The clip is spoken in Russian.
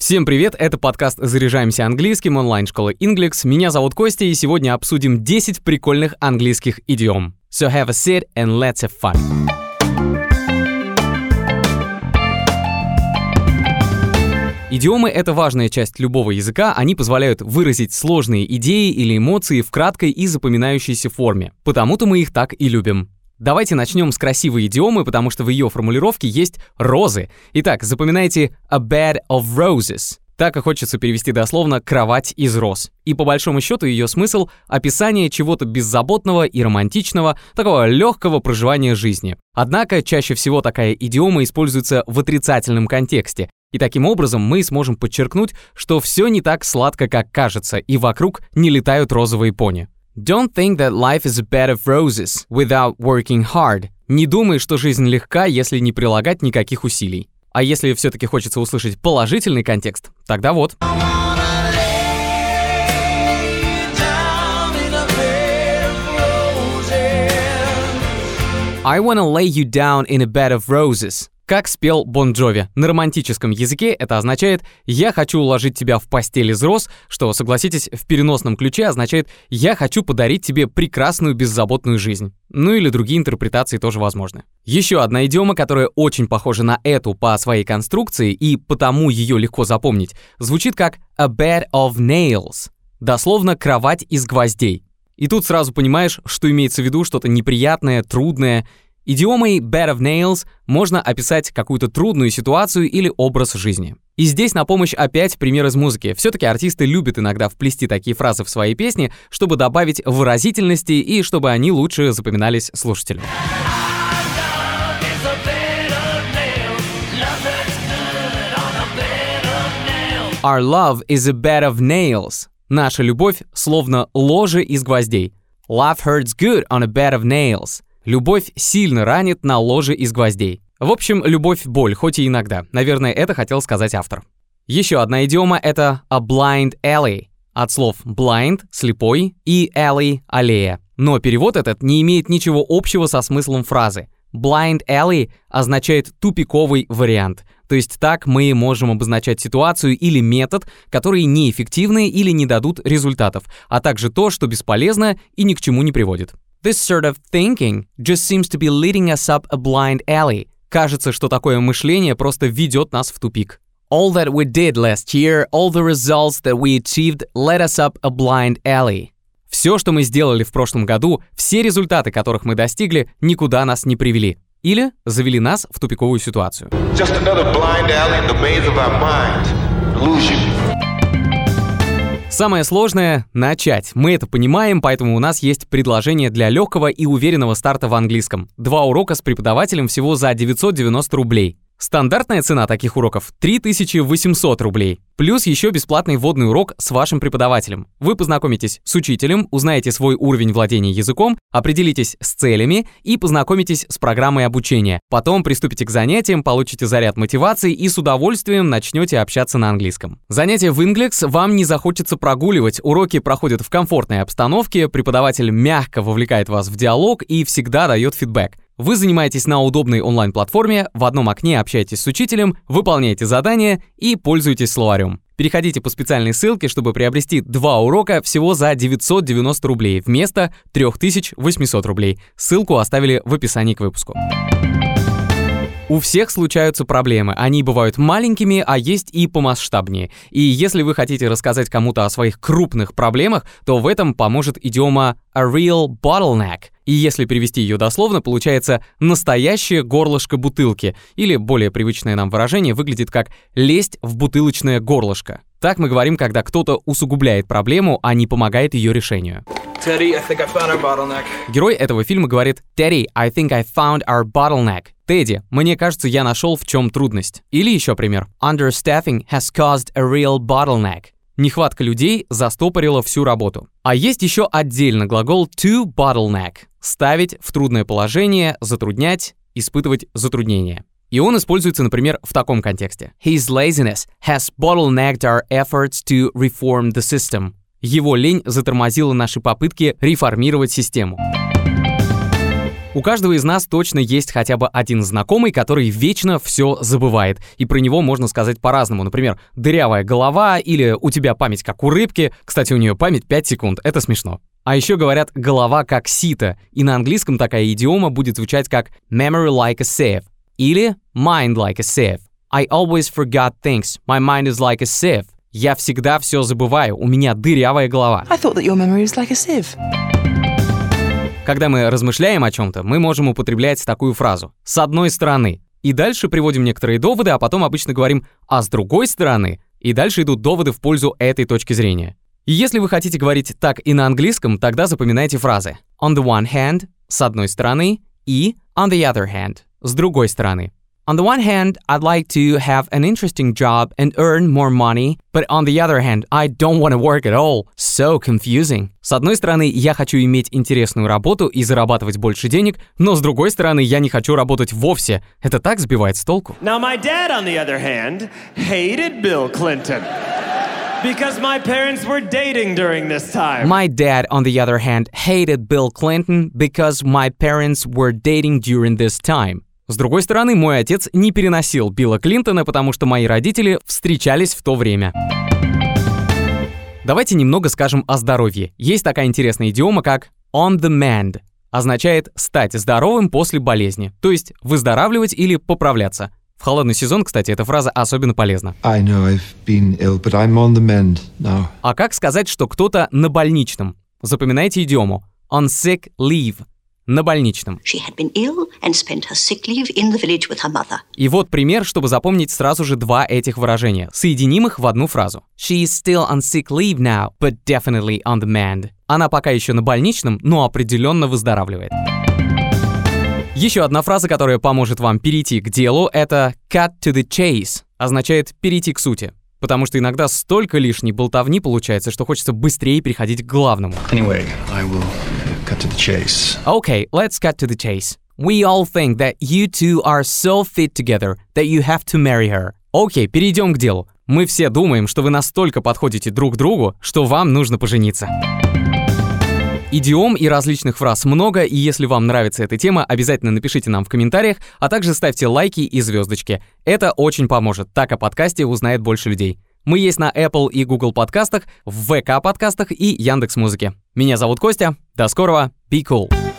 Всем привет, это подкаст «Заряжаемся английским» онлайн-школы Inglix. Меня зовут Костя, и сегодня обсудим 10 прикольных английских идиом. So have a seat and let's have fun. Идиомы — это важная часть любого языка, они позволяют выразить сложные идеи или эмоции в краткой и запоминающейся форме. Потому-то мы их так и любим. Давайте начнем с красивой идиомы, потому что в ее формулировке есть розы. Итак, запоминайте a bed of roses. Так и хочется перевести дословно «кровать из роз». И по большому счету ее смысл — описание чего-то беззаботного и романтичного, такого легкого проживания жизни. Однако чаще всего такая идиома используется в отрицательном контексте. И таким образом мы сможем подчеркнуть, что все не так сладко, как кажется, и вокруг не летают розовые пони. Don't think that life is a bed of roses without working hard. Не думай, что жизнь легка, если не прилагать никаких усилий. А если все-таки хочется услышать положительный контекст, тогда вот. I wanna lay you down in a bed of roses. Как спел Бон Джови. На романтическом языке это означает «я хочу уложить тебя в постель из роз», что, согласитесь, в переносном ключе означает «я хочу подарить тебе прекрасную беззаботную жизнь». Ну или другие интерпретации тоже возможны. Еще одна идиома, которая очень похожа на эту по своей конструкции и потому ее легко запомнить, звучит как «a bed of nails», дословно «кровать из гвоздей». И тут сразу понимаешь, что имеется в виду что-то неприятное, трудное, Идиомой bed of nails можно описать какую-то трудную ситуацию или образ жизни. И здесь на помощь опять пример из музыки. Все-таки артисты любят иногда вплести такие фразы в свои песни, чтобы добавить выразительности и чтобы они лучше запоминались слушателям. Our love is a bed of nails. Наша любовь словно ложе из гвоздей. Love hurts good on a bed of nails. Любовь сильно ранит на ложе из гвоздей. В общем, любовь – боль, хоть и иногда. Наверное, это хотел сказать автор. Еще одна идиома — это a blind alley. От слов blind — слепой и alley — аллея. Но перевод этот не имеет ничего общего со смыслом фразы. Blind alley означает тупиковый вариант. То есть так мы можем обозначать ситуацию или метод, которые неэффективны или не дадут результатов, а также то, что бесполезно и ни к чему не приводит. This sort of thinking just seems to be leading us up a blind alley. Кажется, что такое мышление просто ведет нас в тупик. All that we did last year, all the results that we achieved led us up a blind alley. Все, что мы сделали в прошлом году, все результаты, которых мы достигли, никуда нас не привели. Или завели нас в тупиковую ситуацию. Just another blind alley in the maze of our mind. Illusion. Самое сложное — начать. Мы это понимаем, поэтому у нас есть предложение для легкого и уверенного старта в английском. Два урока с преподавателем всего за 990 рублей. Стандартная цена таких уроков 3800 рублей. Плюс еще бесплатный вводный урок с вашим преподавателем. Вы познакомитесь с учителем, узнаете свой уровень владения языком, определитесь с целями и познакомитесь с программой обучения. Потом приступите к занятиям, получите заряд мотивации и с удовольствием начнете общаться на английском. Занятия в Inglex вам не захочется прогуливать, уроки проходят в комфортной обстановке, преподаватель мягко вовлекает вас в диалог и всегда дает фидбэк. Вы занимаетесь на удобной онлайн-платформе, в одном окне общаетесь с учителем, выполняете задания и пользуетесь словарем. Переходите по специальной ссылке, чтобы приобрести два урока всего за 990 рублей вместо 3800 рублей. Ссылку оставили в описании к выпуску. У всех случаются проблемы. Они бывают маленькими, а есть и помасштабнее. И если вы хотите рассказать кому-то о своих крупных проблемах, то в этом поможет идиома a real bottleneck. И если перевести ее дословно, получается «настоящее горлышко бутылки», или более привычное нам выражение выглядит как «лезть в бутылочное горлышко». Так мы говорим, когда кто-то усугубляет проблему, а не помогает ее решению. Teddy, I think I found our bottleneck. Герой этого фильма говорит «Teddy, I think I found our bottleneck». Тедди, мне кажется, я нашел в чем трудность. Или еще пример. Understaffing has caused a real bottleneck. Нехватка людей застопорила всю работу. А есть еще отдельно глагол to bottleneck. Ставить в трудное положение, затруднять, испытывать затруднения. И он используется, например, в таком контексте. His laziness has bottlenecked our efforts to reform the system. Его лень затормозила наши попытки реформировать систему. У каждого из нас точно есть хотя бы один знакомый, который вечно все забывает. И про него можно сказать по-разному. Например, дырявая голова или у тебя память как у рыбки. Кстати, у нее память 5 секунд. Это смешно. А еще говорят «голова как сито», и на английском такая идиома будет звучать как «memory like a sieve» или «mind like a sieve». I always forgot things. My mind is like a sieve. Я всегда все забываю. У меня дырявая голова. I thought that your memory was like a sieve. Когда мы размышляем о чем-то, мы можем употреблять такую фразу «с одной стороны». И дальше приводим некоторые доводы, а потом обычно говорим «а с другой стороны». И дальше идут доводы в пользу этой точки зрения. Если вы хотите говорить так и на английском, тогда запоминайте фразы «on the one hand» — с одной стороны и «on the other hand» — с другой стороны. On the one hand, I'd like to have an interesting job and earn more money, but on the other hand, I don't want to work at all. So confusing. С одной стороны, я хочу иметь интересную работу и зарабатывать больше денег, но с другой стороны, я не хочу работать вовсе. Это так сбивает с толку. Now, my dad, on the other hand, hated Bill Clinton. Because my parents were dating during this time. My dad, on the other hand, hated Bill Clinton because my parents were dating during this time. С другой стороны, мой отец не переносил Билла Клинтона, потому что мои родители встречались в то время. Давайте немного скажем о здоровье. Есть такая интересная идиома, как on the mend. Означает стать здоровым после болезни, то есть выздоравливать или поправляться. В холодный сезон, кстати, эта фраза особенно полезна. I know I've been ill, but I'm on the mend now. А как сказать, что кто-то на больничном? Запоминайте идиому. On sick leave на больничном. И вот пример, чтобы запомнить сразу же два этих выражения, соединимых в одну фразу. She is still on sick leave now, but definitely on the mend. Она пока еще на больничном, но определенно выздоравливает. Еще одна фраза, которая поможет вам перейти к делу, это cut to the chase, означает перейти к сути. Потому что иногда столько лишней болтовни получается, что хочется быстрее переходить к главному. Anyway, I will cut to the chase. Okay, let's cut to the chase. We all think that you two are so fit together that you have to marry her. Окей, okay, перейдем к делу. Мы все думаем, что вы настолько подходите друг другу, что вам нужно пожениться. Идиом и различных фраз много, и если вам нравится эта тема, обязательно напишите нам в комментариях, а также ставьте лайки и звездочки. Это очень поможет, так о подкасте узнает больше людей. Мы есть на Apple и Google подкастах, в ВК подкастах и Яндекс Музыке. Меня зовут Костя. До скорого. Be cool.